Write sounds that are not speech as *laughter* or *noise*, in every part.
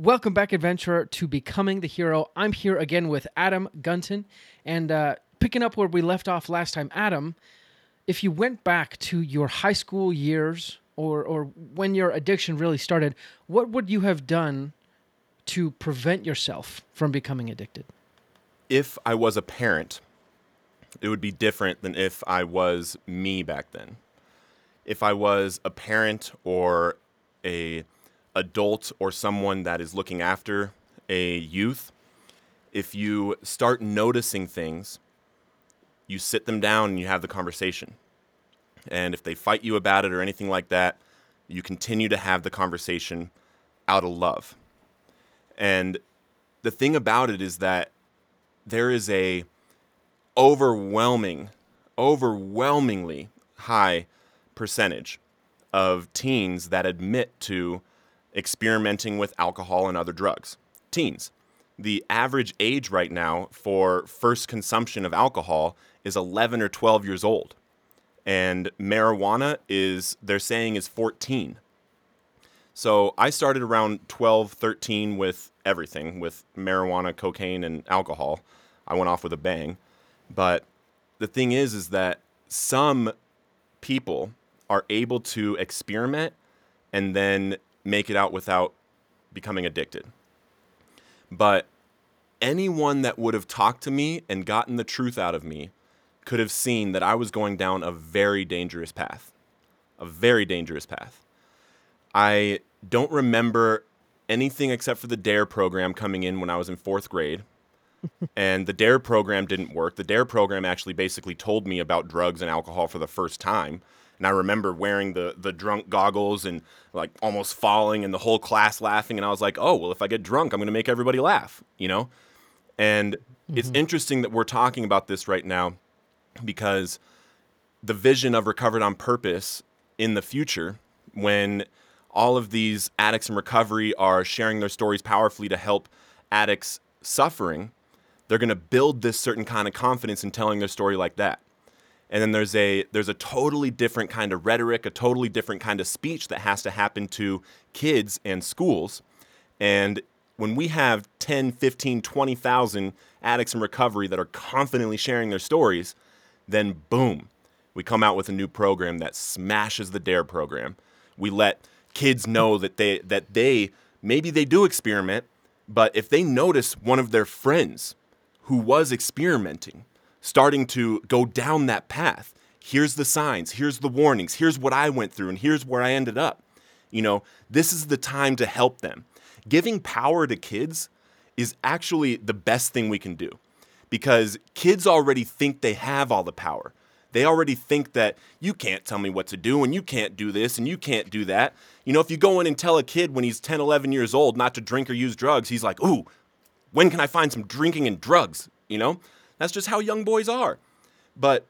welcome back, adventurer, to Becoming the Hero. I'm here again with Adam Gunton. And uh, picking up where we left off last time, Adam, if you went back to your high school years or, or when your addiction really started, what would you have done to prevent yourself from becoming addicted? If I was a parent, it would be different than if I was me back then. If I was a parent or a adult or someone that is looking after a youth, if you start noticing things, you sit them down and you have the conversation. And if they fight you about it or anything like that, you continue to have the conversation out of love. And the thing about it is that there is a overwhelming, overwhelmingly high percentage of teens that admit to experimenting with alcohol and other drugs. Teens. The average age right now for first consumption of alcohol is 11 or 12 years old. And marijuana is, they're saying, is 14. So I started around 12, 13 with everything, with marijuana, cocaine, and alcohol. I went off with a bang. But the thing is, is that some people are able to experiment and then make it out without becoming addicted. But anyone that would have talked to me and gotten the truth out of me could have seen that I was going down a very dangerous path. A very dangerous path. I don't remember anything except for the DARE program coming in when I was in fourth grade. *laughs* and the DARE program didn't work. The DARE program actually basically told me about drugs and alcohol for the first time. And I remember wearing the the drunk goggles and like almost falling and the whole class laughing. And I was like, oh, well, if I get drunk, I'm going to make everybody laugh, you know? And mm-hmm. it's interesting that we're talking about this right now because the vision of Recovered on Purpose in the future, when all of these addicts in recovery are sharing their stories powerfully to help addicts suffering, they're going to build this certain kind of confidence in telling their story like that and then there's a there's a totally different kind of rhetoric a totally different kind of speech that has to happen to kids and schools. And when we have 10 15 20,000 addicts in recovery that are confidently sharing their stories then boom we come out with a new program that smashes the dare program. We let kids know that they that they maybe they do experiment but if they notice one of their friends who was experimenting starting to go down that path. Here's the signs, here's the warnings, here's what I went through, and here's where I ended up. You know, this is the time to help them. Giving power to kids is actually the best thing we can do because kids already think they have all the power. They already think that you can't tell me what to do and you can't do this and you can't do that. You know, if you go in and tell a kid when he's 10, 11 years old not to drink or use drugs, he's like, ooh, when can I find some drinking and drugs? You know? That's just how young boys are. But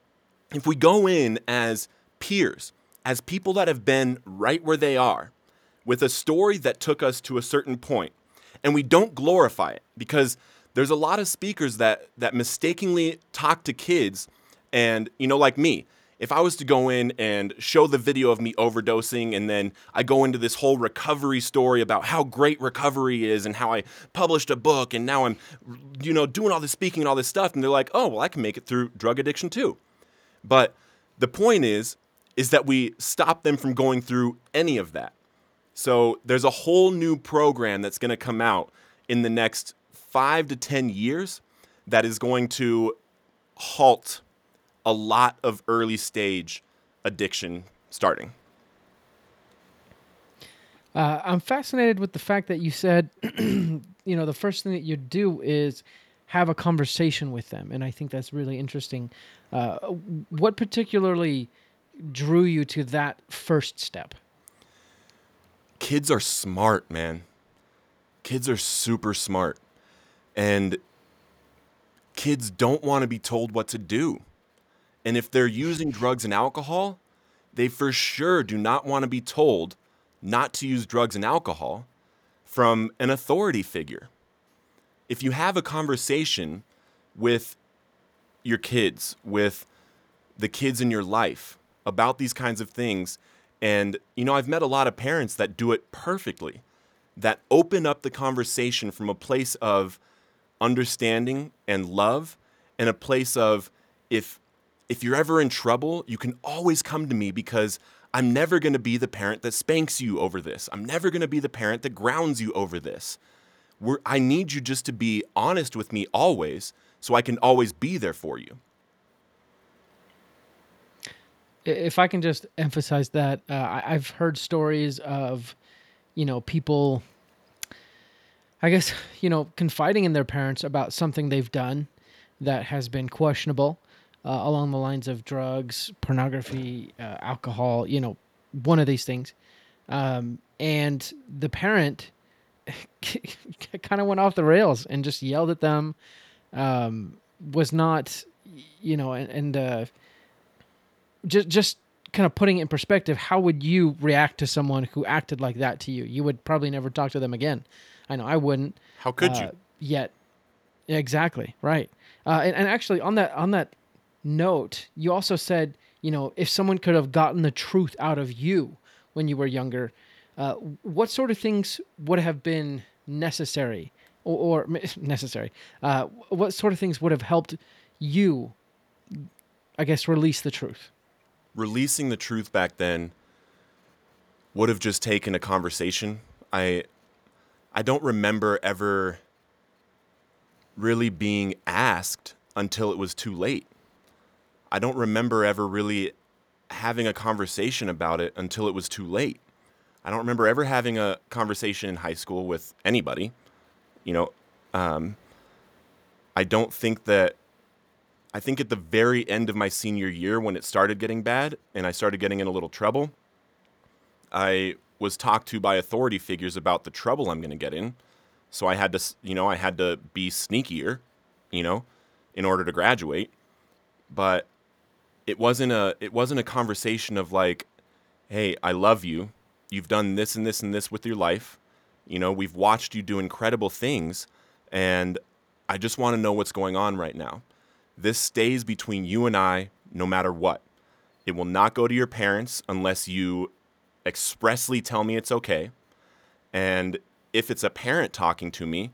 if we go in as peers, as people that have been right where they are, with a story that took us to a certain point, and we don't glorify it because there's a lot of speakers that that mistakenly talk to kids and you know like me if I was to go in and show the video of me overdosing and then I go into this whole recovery story about how great recovery is and how I published a book and now I'm you know doing all this speaking and all this stuff and they're like, "Oh, well I can make it through drug addiction too." But the point is is that we stop them from going through any of that. So there's a whole new program that's going to come out in the next 5 to 10 years that is going to halt a lot of early stage addiction starting. Uh, I'm fascinated with the fact that you said, *clears throat* you know, the first thing that you do is have a conversation with them, and I think that's really interesting. Uh, what particularly drew you to that first step? Kids are smart, man. Kids are super smart, and kids don't want to be told what to do. And if they're using drugs and alcohol, they for sure do not want to be told not to use drugs and alcohol from an authority figure. If you have a conversation with your kids, with the kids in your life about these kinds of things, and you know, I've met a lot of parents that do it perfectly. that open up the conversation from a place of understanding and love and a place of if if you're ever in trouble, you can always come to me because I'm never going to be the parent that spanks you over this. I'm never going to be the parent that grounds you over this. We're, I need you just to be honest with me always so I can always be there for you. If I can just emphasize that, uh, I've heard stories of, you know, people, I guess, *laughs* you know, confiding in their parents about something they've done that has been questionable uh, along the lines of drugs, pornography, uh, alcohol, you know, one of these things. Um, and the parent *laughs* kind of went off the rails and just yelled at them, um, was not, you know, and, and uh, just, just kind of putting it in perspective, how would you react to someone who acted like that to you? You would probably never talk to them again. I know I wouldn't. How could uh, you? Yet, exactly right. Uh, and, and actually, on that on that note, you also said, you know, if someone could have gotten the truth out of you when you were younger, uh, what sort of things would have been necessary or, or *laughs* necessary? Uh, what sort of things would have helped you, I guess, release the truth? Releasing the truth back then would have just taken a conversation. I I don't remember ever really being asked until it was too late. I don't remember ever really having a conversation about it until it was too late. I don't remember ever having a conversation in high school with anybody. You know, um, I don't think that. I think at the very end of my senior year, when it started getting bad and I started getting in a little trouble, I was talked to by authority figures about the trouble I'm going to get in. So I had to, you know, I had to be sneakier, you know, in order to graduate. But it wasn't a it wasn't a conversation of like, hey, I love you. You've done this and this and this with your life. You know, we've watched you do incredible things and I just want to know what's going on right now. This stays between you and I no matter what. It will not go to your parents unless you expressly tell me it's okay. And if it's a parent talking to me,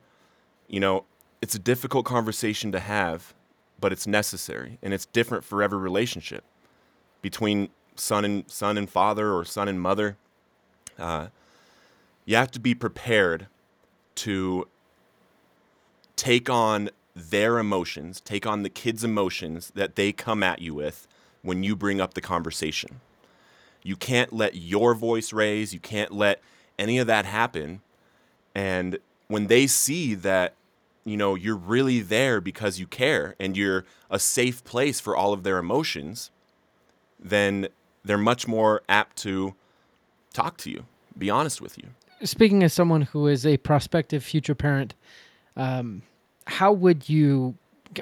you know, it's a difficult conversation to have but it's necessary and it's different for every relationship between son and son and father or son and mother. Uh, you have to be prepared to take on their emotions, take on the kids' emotions that they come at you with when you bring up the conversation. You can't let your voice raise, you can't let any of that happen. And when they see that you know you're really there because you care and you're a safe place for all of their emotions then they're much more apt to talk to you be honest with you. Speaking as someone who is a prospective future parent um, how would you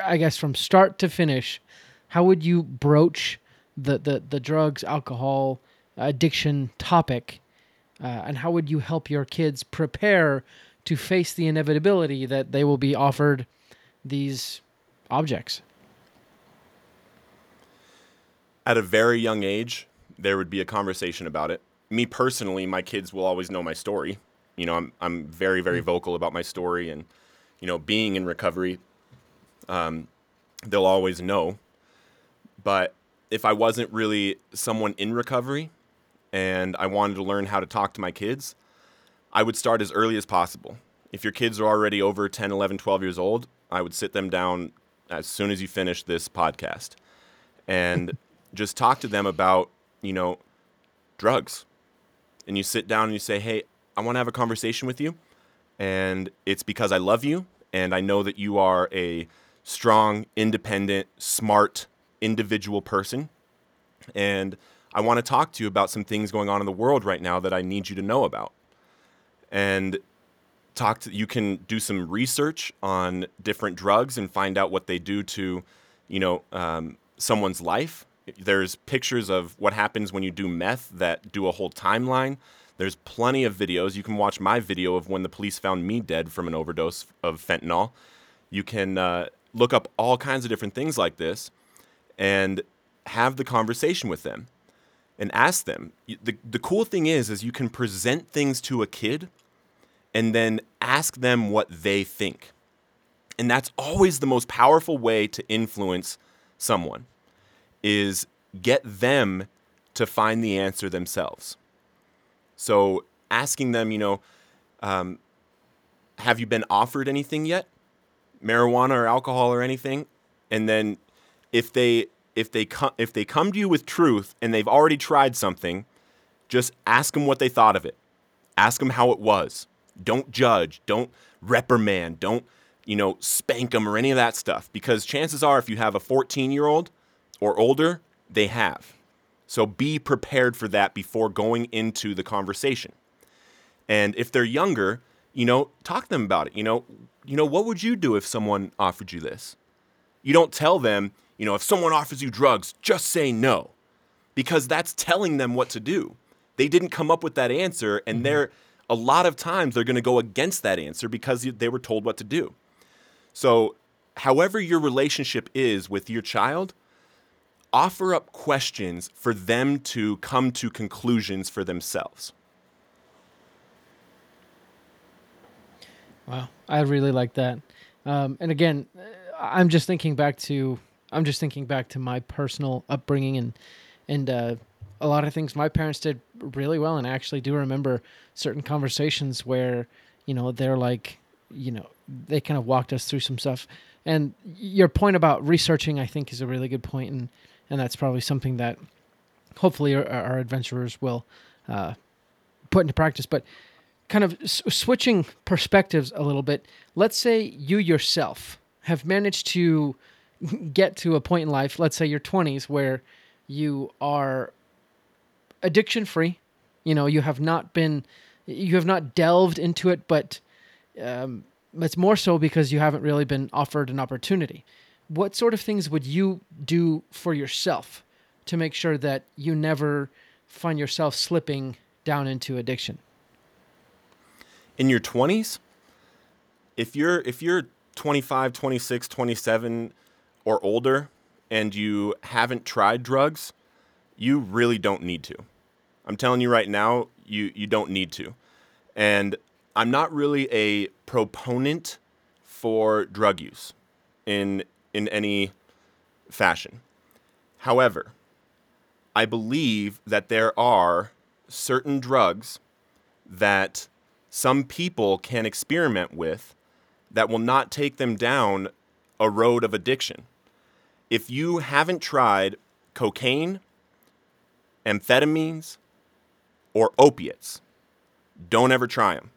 i guess from start to finish how would you broach the the, the drugs alcohol addiction topic uh, and how would you help your kids prepare to face the inevitability that they will be offered these objects. At a very young age, there would be a conversation about it. Me personally, my kids will always know my story. You know, I'm I'm very very mm. vocal about my story, and you know, being in recovery, um, they'll always know. But if I wasn't really someone in recovery, and I wanted to learn how to talk to my kids, I would start as early as possible. If your kids are already over 10, 11, 12 years old, I would sit them down as soon as you finish this podcast and *laughs* just talk to them about, you know, drugs. And you sit down and you say, hey, I want to have a conversation with you. And it's because I love you and I know that you are a strong, independent, smart, individual person. And I want to talk to you about some things going on in the world right now that I need you to know about and talk to you can do some research on different drugs and find out what they do to you know um, someone's life. There's pictures of what happens when you do meth that do a whole timeline. There's plenty of videos. You can watch my video of when the police found me dead from an overdose of fentanyl. You can uh, look up all kinds of different things like this and have the conversation with them and ask them. The, the cool thing is is you can present things to a kid and then ask them what they think. And that's always the most powerful way to influence someone is get them to find the answer themselves. So asking them, you know, um, have you been offered anything yet? Marijuana or alcohol or anything? And then if they if they come if they come to you with truth and they've already tried something, just ask them what they thought of it. Ask them how it was. Don't judge. Don't reprimand. Don't you know spank them or any of that stuff because chances are if you have a 14 year old or older, they have. So be prepared for that before going into the conversation. And if they're younger, you know, talk to them about it. You know, you know, what would you do if someone offered you this? You don't tell them, you know, if someone offers you drugs, just say no. Because that's telling them what to do. They didn't come up with that answer and mm-hmm. they're a lot of times they're going to go against that answer because they were told what to do. So, however your relationship is with your child, offer up questions for them to come to conclusions for themselves. Wow, I really like that. Um, and again, I'm just thinking back to I'm just thinking back to my personal upbringing and and uh, a lot of things my parents did really well. And I actually do remember certain conversations where you know they're like you know they kind of walked us through some stuff. And your point about researching, I think, is a really good point, and and that's probably something that hopefully our, our adventurers will uh, put into practice. But kind of s- switching perspectives a little bit, let's say you yourself have managed to *laughs* get to a point in life, let's say your 20s, where you are addiction free. You know, you have not been, you have not delved into it, but um, it's more so because you haven't really been offered an opportunity what sort of things would you do for yourself to make sure that you never find yourself slipping down into addiction? In your 20s, if you're if you're 25, 26, 27 or older and you haven't tried drugs, you really don't need to. I'm telling you right now, you you don't need to. And I'm not really a proponent for drug use in in any fashion. However, I believe that there are certain drugs that some people can experiment with that will not take them down a road of addiction. If you haven't tried cocaine, amphetamines, or opiates, don't ever try them.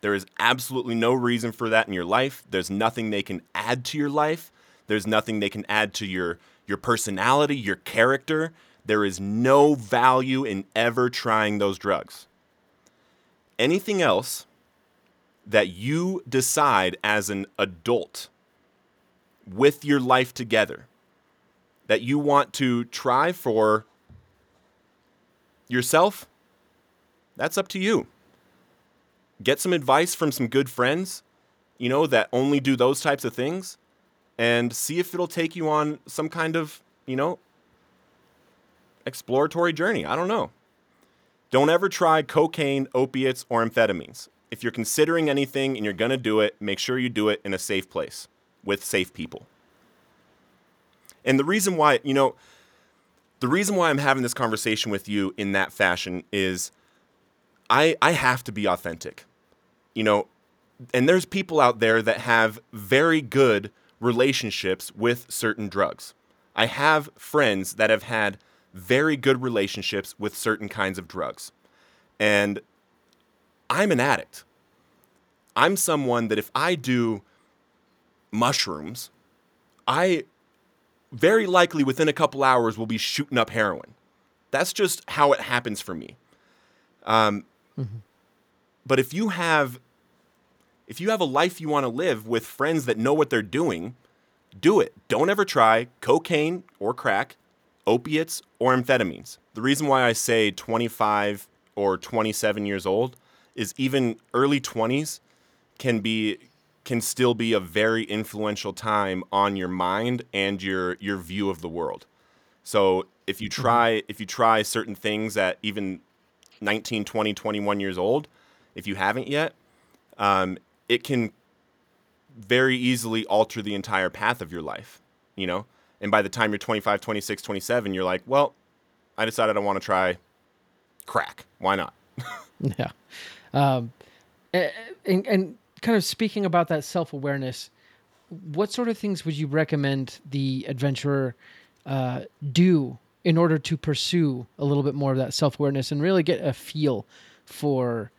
There is absolutely no reason for that in your life. There's nothing they can add to your life. There's nothing they can add to your your personality, your character. There is no value in ever trying those drugs. Anything else that you decide as an adult with your life together that you want to try for yourself, that's up to you. Get some advice from some good friends, you know, that only do those types of things and see if it'll take you on some kind of, you know, exploratory journey. I don't know. Don't ever try cocaine, opiates, or amphetamines. If you're considering anything and you're going to do it, make sure you do it in a safe place with safe people. And the reason why, you know, the reason why I'm having this conversation with you in that fashion is I I have to be authentic. You know, and there's people out there that have very good relationships with certain drugs. I have friends that have had very good relationships with certain kinds of drugs. And I'm an addict. I'm someone that if I do mushrooms, I very likely within a couple hours will be shooting up heroin. That's just how it happens for me. Um, mm-hmm. But if you have if you have a life you want to live with friends that know what they're doing, do it. Don't ever try cocaine or crack, opiates or amphetamines. The reason why I say 25 or 27 years old is even early 20s can be can still be a very influential time on your mind and your your view of the world. So if you mm-hmm. try if you try certain things at even 19, 20, 21 years old, if you haven't yet, um, it can very easily alter the entire path of your life, you know? And by the time you're 25, 26, 27, you're like, well, I decided I want to try crack. Why not? *laughs* yeah. Um, and, and kind of speaking about that self awareness, what sort of things would you recommend the adventurer uh, do in order to pursue a little bit more of that self awareness and really get a feel for,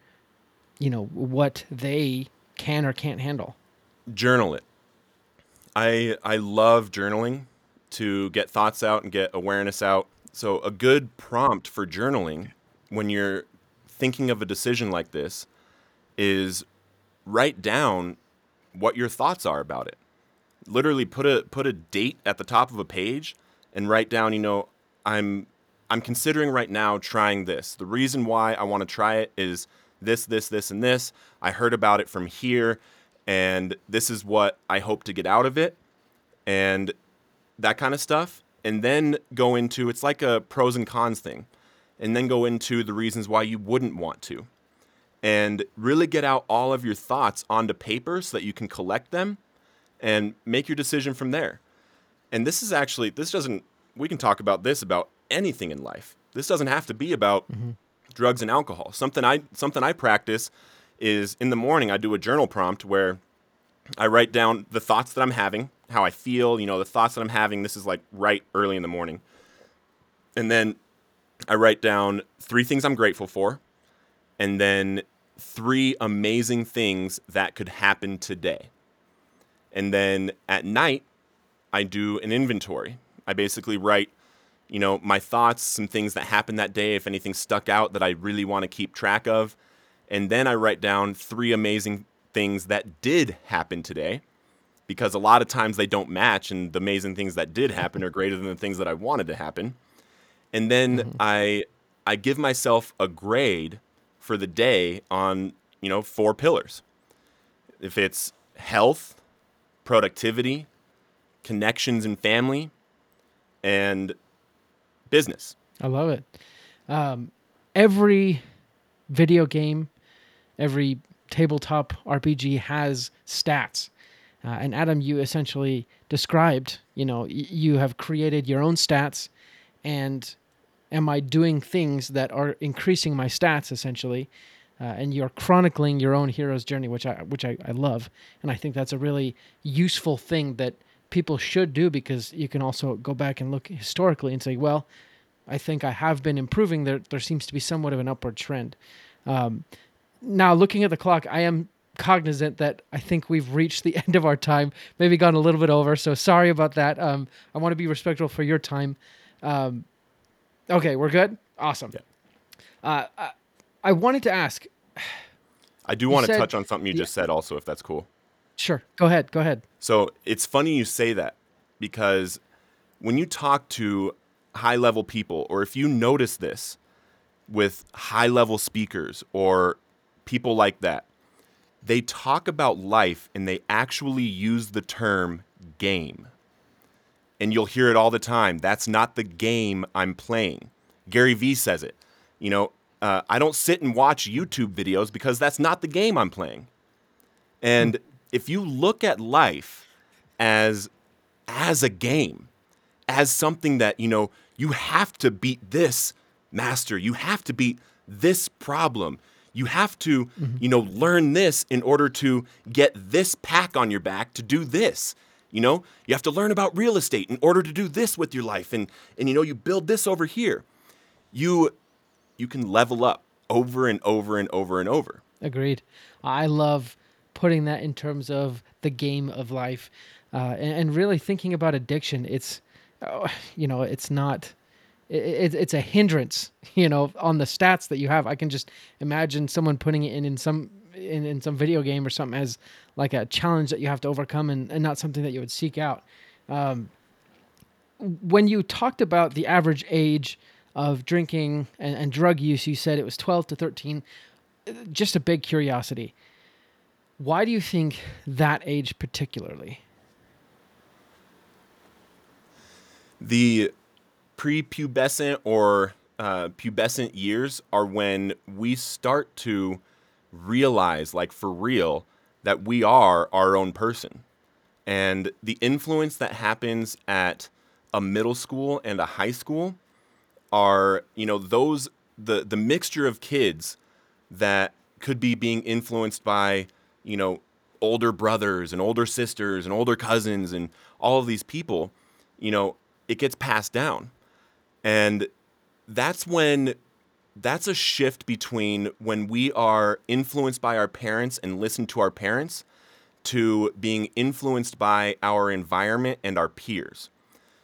you know, what they can or can't handle? Journal it. I I love journaling to get thoughts out and get awareness out. So a good prompt for journaling when you're thinking of a decision like this is write down what your thoughts are about it. Literally put a put a date at the top of a page and write down, you know, I'm I'm considering right now trying this. The reason why I want to try it is this, this, this, and this. I heard about it from here, and this is what I hope to get out of it, and that kind of stuff. And then go into it's like a pros and cons thing, and then go into the reasons why you wouldn't want to, and really get out all of your thoughts onto paper so that you can collect them and make your decision from there. And this is actually, this doesn't we can talk about this about anything in life. This doesn't have to be about mm-hmm. drugs and alcohol. Something I something I practice is in the morning I do a journal prompt where I write down the thoughts that I'm having, how I feel, you know, the thoughts that I'm having. This is like right early in the morning. And then I write down three things I'm grateful for and then three amazing things that could happen today. And then at night I do an inventory I basically write, you know, my thoughts, some things that happened that day, if anything stuck out that I really want to keep track of. And then I write down three amazing things that did happen today because a lot of times they don't match and the amazing things that did happen are greater than the things that I wanted to happen. And then mm-hmm. I I give myself a grade for the day on, you know, four pillars. If it's health, productivity, connections and family, and business. I love it. Um, every video game, every tabletop RPG has stats. Uh, and Adam, you essentially described, you know, y- you have created your own stats, and am I doing things that are increasing my stats essentially? Uh, and you're chronicling your own hero's journey, which I which I, I love, and I think that's a really useful thing that people should do because you can also go back and look historically and say, well, I think I have been improving. There, there seems to be somewhat of an upward trend. Um, now, looking at the clock, I am cognizant that I think we've reached the *laughs* end of our time, maybe gone a little bit over. So sorry about that. Um, I want to be respectful for your time. Um, okay, we're good. Awesome. Yeah. Uh, I, I, wanted to ask. I do want to touch on something you yeah. just said, also, if that's cool. Sure. Go ahead. Go ahead. So it's funny you say that because when you talk to high level people, or if you notice this with high level speakers or people like that, they talk about life and they actually use the term game. And you'll hear it all the time. That's not the game I'm playing. Gary Vee says it. You know, uh, I don't sit and watch YouTube videos because that's not the game I'm playing. And if you look at life as as a game, as something that, you know, you have to beat this master, you have to beat this problem. You have to, mm-hmm. you know, learn this in order to get this pack on your back to do this. You know, you have to learn about real estate in order to do this with your life and and you know, you build this over here. You you can level up over and over and over and over. Agreed. I love putting that in terms of the game of life uh, and, and, really thinking about addiction it's oh, you know it's not it, it's a hindrance *laughs* you know on the stats that you have. I can just imagine someone putting it in in some in, in some video game or something as like a challenge that you have to overcome and, and not something that you would seek out. Um, when you talked about the average age of drinking and, and drug use you said it was 12 to 13 just a big curiosity why do you think that age particularly? The prepubescent or uh, pubescent years are when we start to realize, like for real, that we are our own person. And the influence that happens at a middle school and a high school are, you know, those the the mixture of kids that could be being influenced by, you know, older brothers and older sisters and older cousins and all of these people, you know, it gets passed down. And that's when that's a shift between when we are influenced by our parents and listen to our parents to being influenced by our environment and our peers.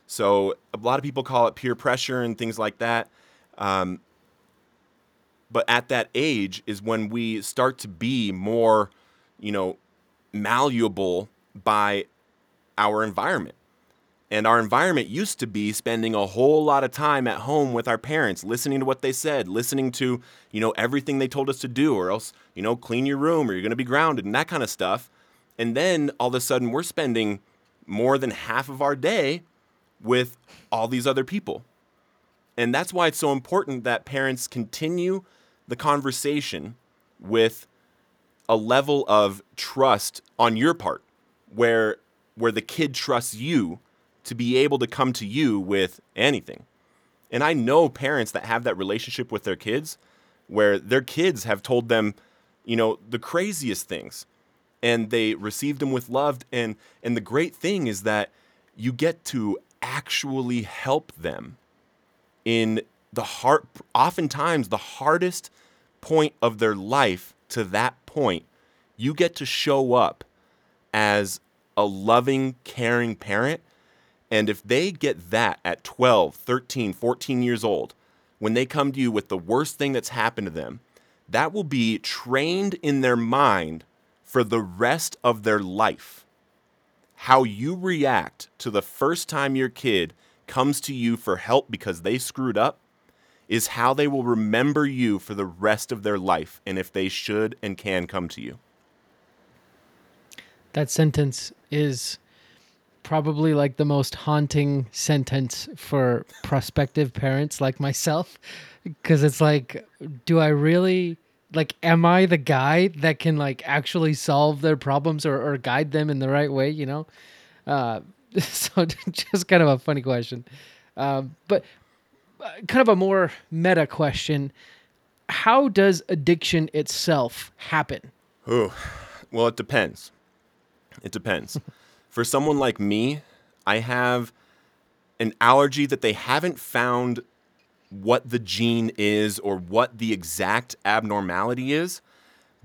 So a lot of people call it peer pressure and things like that. Um, but at that age is when we start to be more, you know, malleable by our environment. And our environment used to be spending a whole lot of time at home with our parents, listening to what they said, listening to, you know, everything they told us to do, or else, you know, clean your room or you're going to be grounded and that kind of stuff. And then all of a sudden we're spending more than half of our day with all these other people. And that's why it's so important that parents continue the conversation with a level of trust on your part where where the kid trusts you to be able to come to you with anything. And I know parents that have that relationship with their kids where their kids have told them, you know, the craziest things and they received them with love and and the great thing is that you get to actually help them in the heart oftentimes the hardest point of their life to that point you get to show up as a loving caring parent and if they get that at 12 13 14 years old when they come to you with the worst thing that's happened to them that will be trained in their mind for the rest of their life. How you react to the first time your kid comes to you for help because they screwed up is how they will remember you for the rest of their life and if they should and can come to you. That sentence is probably like the most haunting sentence for prospective parents like myself because it's like do I really like am i the guy that can like actually solve their problems or, or guide them in the right way you know uh, *laughs* so *laughs* just kind of a funny question um, but uh, Uh, kind of a more meta question. How does addiction itself happen? Ooh, well it depends. It depends. *laughs* For someone like me i have an allergy that they haven't found what the gene is or what the exact abnormality is,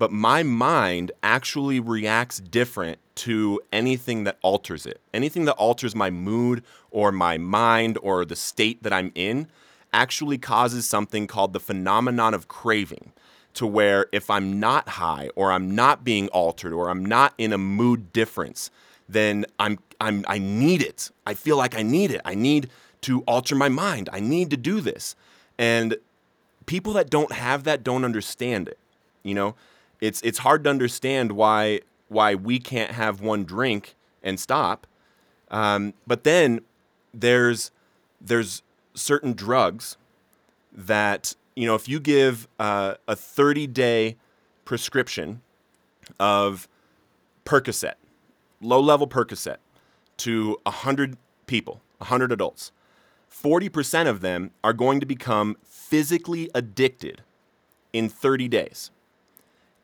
but my mind actually reacts different to anything that alters it. Anything that alters my mood or my mind or the state that I'm in actually causes something called the phenomenon of craving. To where if I'm not high or I'm not being altered or I'm not in a mood difference, then I'm, I'm I need it. I feel like I need it. I need to alter my mind. I need to do this. And people that don't have that don't understand it. You know, it's it's hard to understand why why we can't have one drink and stop. Um, but then there's there's certain drugs that you know if you give uh, a 30 day prescription of Percocet, low level Percocet, to 100 people, 100 adults, 40% of them are going to become physically addicted in 30 days.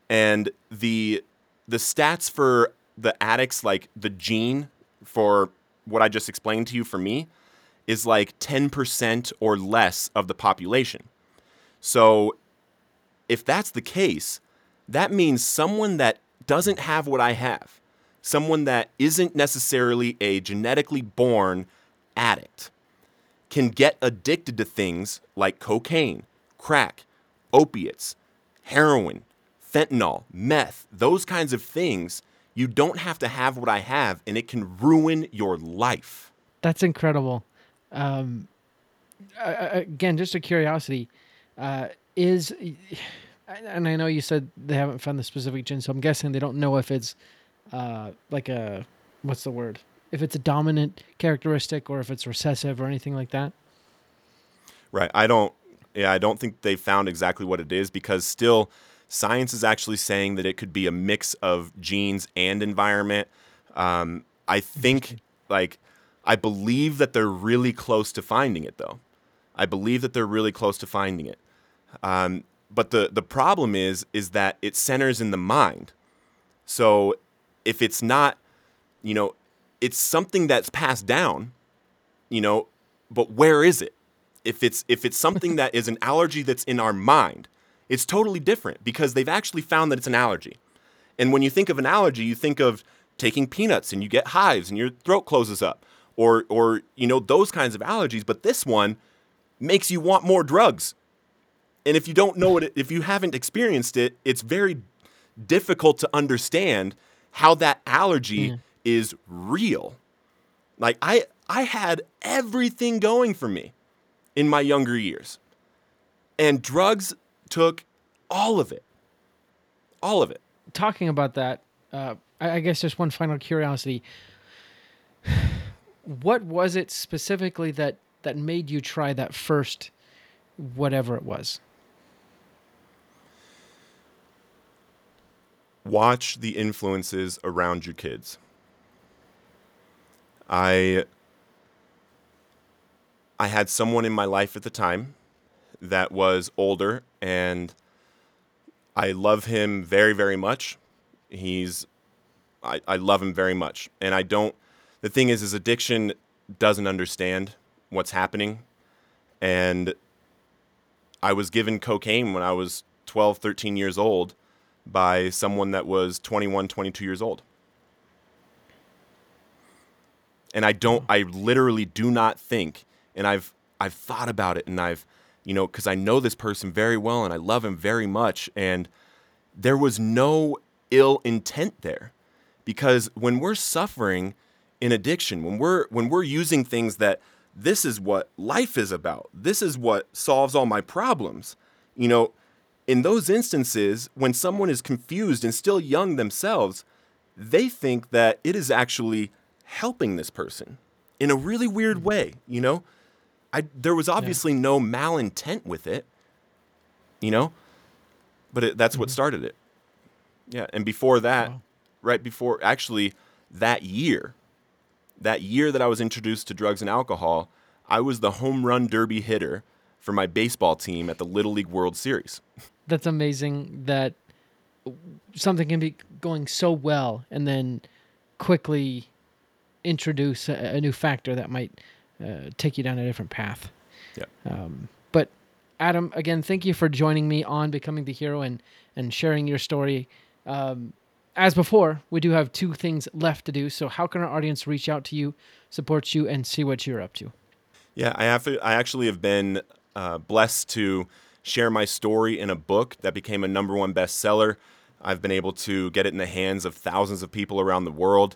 And the the stats for the addicts like the gene for what I just explained to you for me is like 10% or less of the population. So if that's the case, that means someone that doesn't have what I have, someone that isn't necessarily a genetically born addict, can get addicted to things like cocaine, crack, opiates, heroin, fentanyl, meth, those kinds of things. You don't have to have what I have, and it can ruin your life. That's incredible. Um, again, just a curiosity, uh, is, *sighs* and I know you said they haven't found the specific gene, so I'm guessing they don't know if it's uh, like a, what's the word? if it's a dominant characteristic or if it's recessive or anything like that? Right. I don't. Yeah, I don't think they found exactly what it is because still, Science is actually saying that it could be a mix of genes and environment. Um, I think, like, I believe that they're really close to finding it, though. I believe that they're really close to finding it. Um, but the the problem is is that it centers in the mind. So if it's not, you know, it's something that's passed down, you know, but where is it? If it's if it's something that is an allergy that's in our mind, it's totally different because they've actually found that it's an allergy. And when you think of an allergy, you think of taking peanuts and you get hives and your throat closes up or or you know those kinds of allergies, but this one makes you want more drugs. And if you don't know it, if you haven't experienced it, it's very difficult to understand how that allergy mm. is real. Like I I had everything going for me in my younger years. And drugs took all of it. All of it. Talking about that, uh, I, I guess just one final curiosity. *sighs* What was it specifically that that made you try that first whatever it was? Watch the influences around your kids. I I had someone in my life at the time that was older and I love him very, very much. He's I, I love him very much. And I don't the thing is his addiction doesn't understand what's happening. And I was given cocaine when I was 12, 13 years old by someone that was 21, 22 years old. And I don't, I literally do not think, and I've, I've thought about it and I've, you know, because I know this person very well and I love him very much. And there was no ill intent there because when we're suffering in addiction, when we're, when we're using things that this is what life is about. This is what solves all my problems. You know, in those instances, when someone is confused and still young themselves, they think that it is actually helping this person in a really weird way, you know? I there was obviously yeah. no malintent with it, you know? But it, that's mm-hmm. what started it. Yeah, and before that, wow. right before actually that year, that year that I was introduced to drugs and alcohol, I was the home run derby hitter for my baseball team at the Little League World Series. *laughs* That's amazing that something can be going so well and then quickly introduce a, a new factor that might uh, take you down a different path. Yeah. Um, but Adam, again, thank you for joining me on becoming the hero and and sharing your story. Um, as before, we do have two things left to do. So, how can our audience reach out to you, support you, and see what you're up to? Yeah, I have. I actually have been uh, blessed to share my story in a book that became a number one bestseller. I've been able to get it in the hands of thousands of people around the world,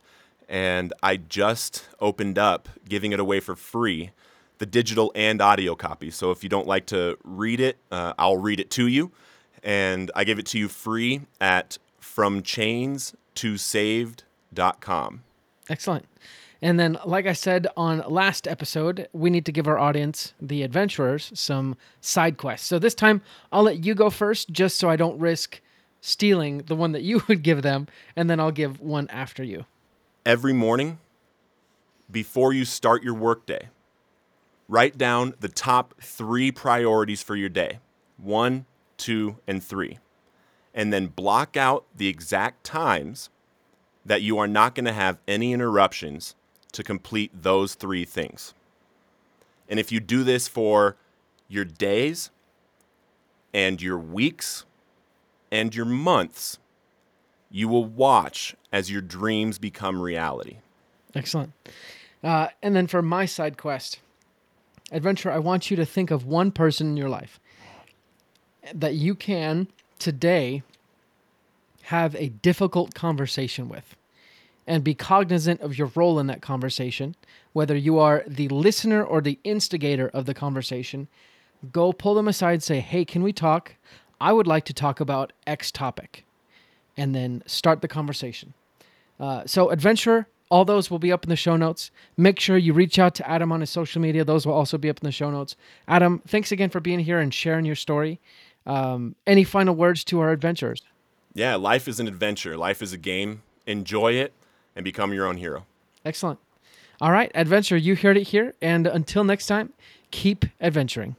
and I just opened up giving it away for free, the digital and audio copy. So if you don't like to read it, uh, I'll read it to you, and I give it to you free at from chains to saved.com. Excellent. And then, like I said on last episode, we need to give our audience, the adventurers, some side quests. So this time, I'll let you go first, just so I don't risk stealing the one that you *laughs* would give them, and then I'll give one after you. Every morning, before you start your workday, write down the top three priorities for your day. One, two, and three. And then block out the exact times that you are not going to have any interruptions to complete those three things. And if you do this for your days and your weeks and your months, you will watch as your dreams become reality. Excellent. Uh, and then for my side quest, adventure, I want you to think of one person in your life that you can today have a difficult conversation with and be cognizant of your role in that conversation, whether you are the listener or the instigator of the conversation. Go pull them aside, say, Hey, can we talk? I would like to talk about X topic and then start the conversation. Uh, so, adventure, all those will be up in the show notes. Make sure you reach out to Adam on his social media. Those will also be up in the show notes. Adam, thanks again for being here and sharing your story. Um, any final words to our adventurers? Yeah, life is an adventure, life is a game. Enjoy it and become your own hero. Excellent. All right, adventure, you heard it here. And until next time, keep adventuring.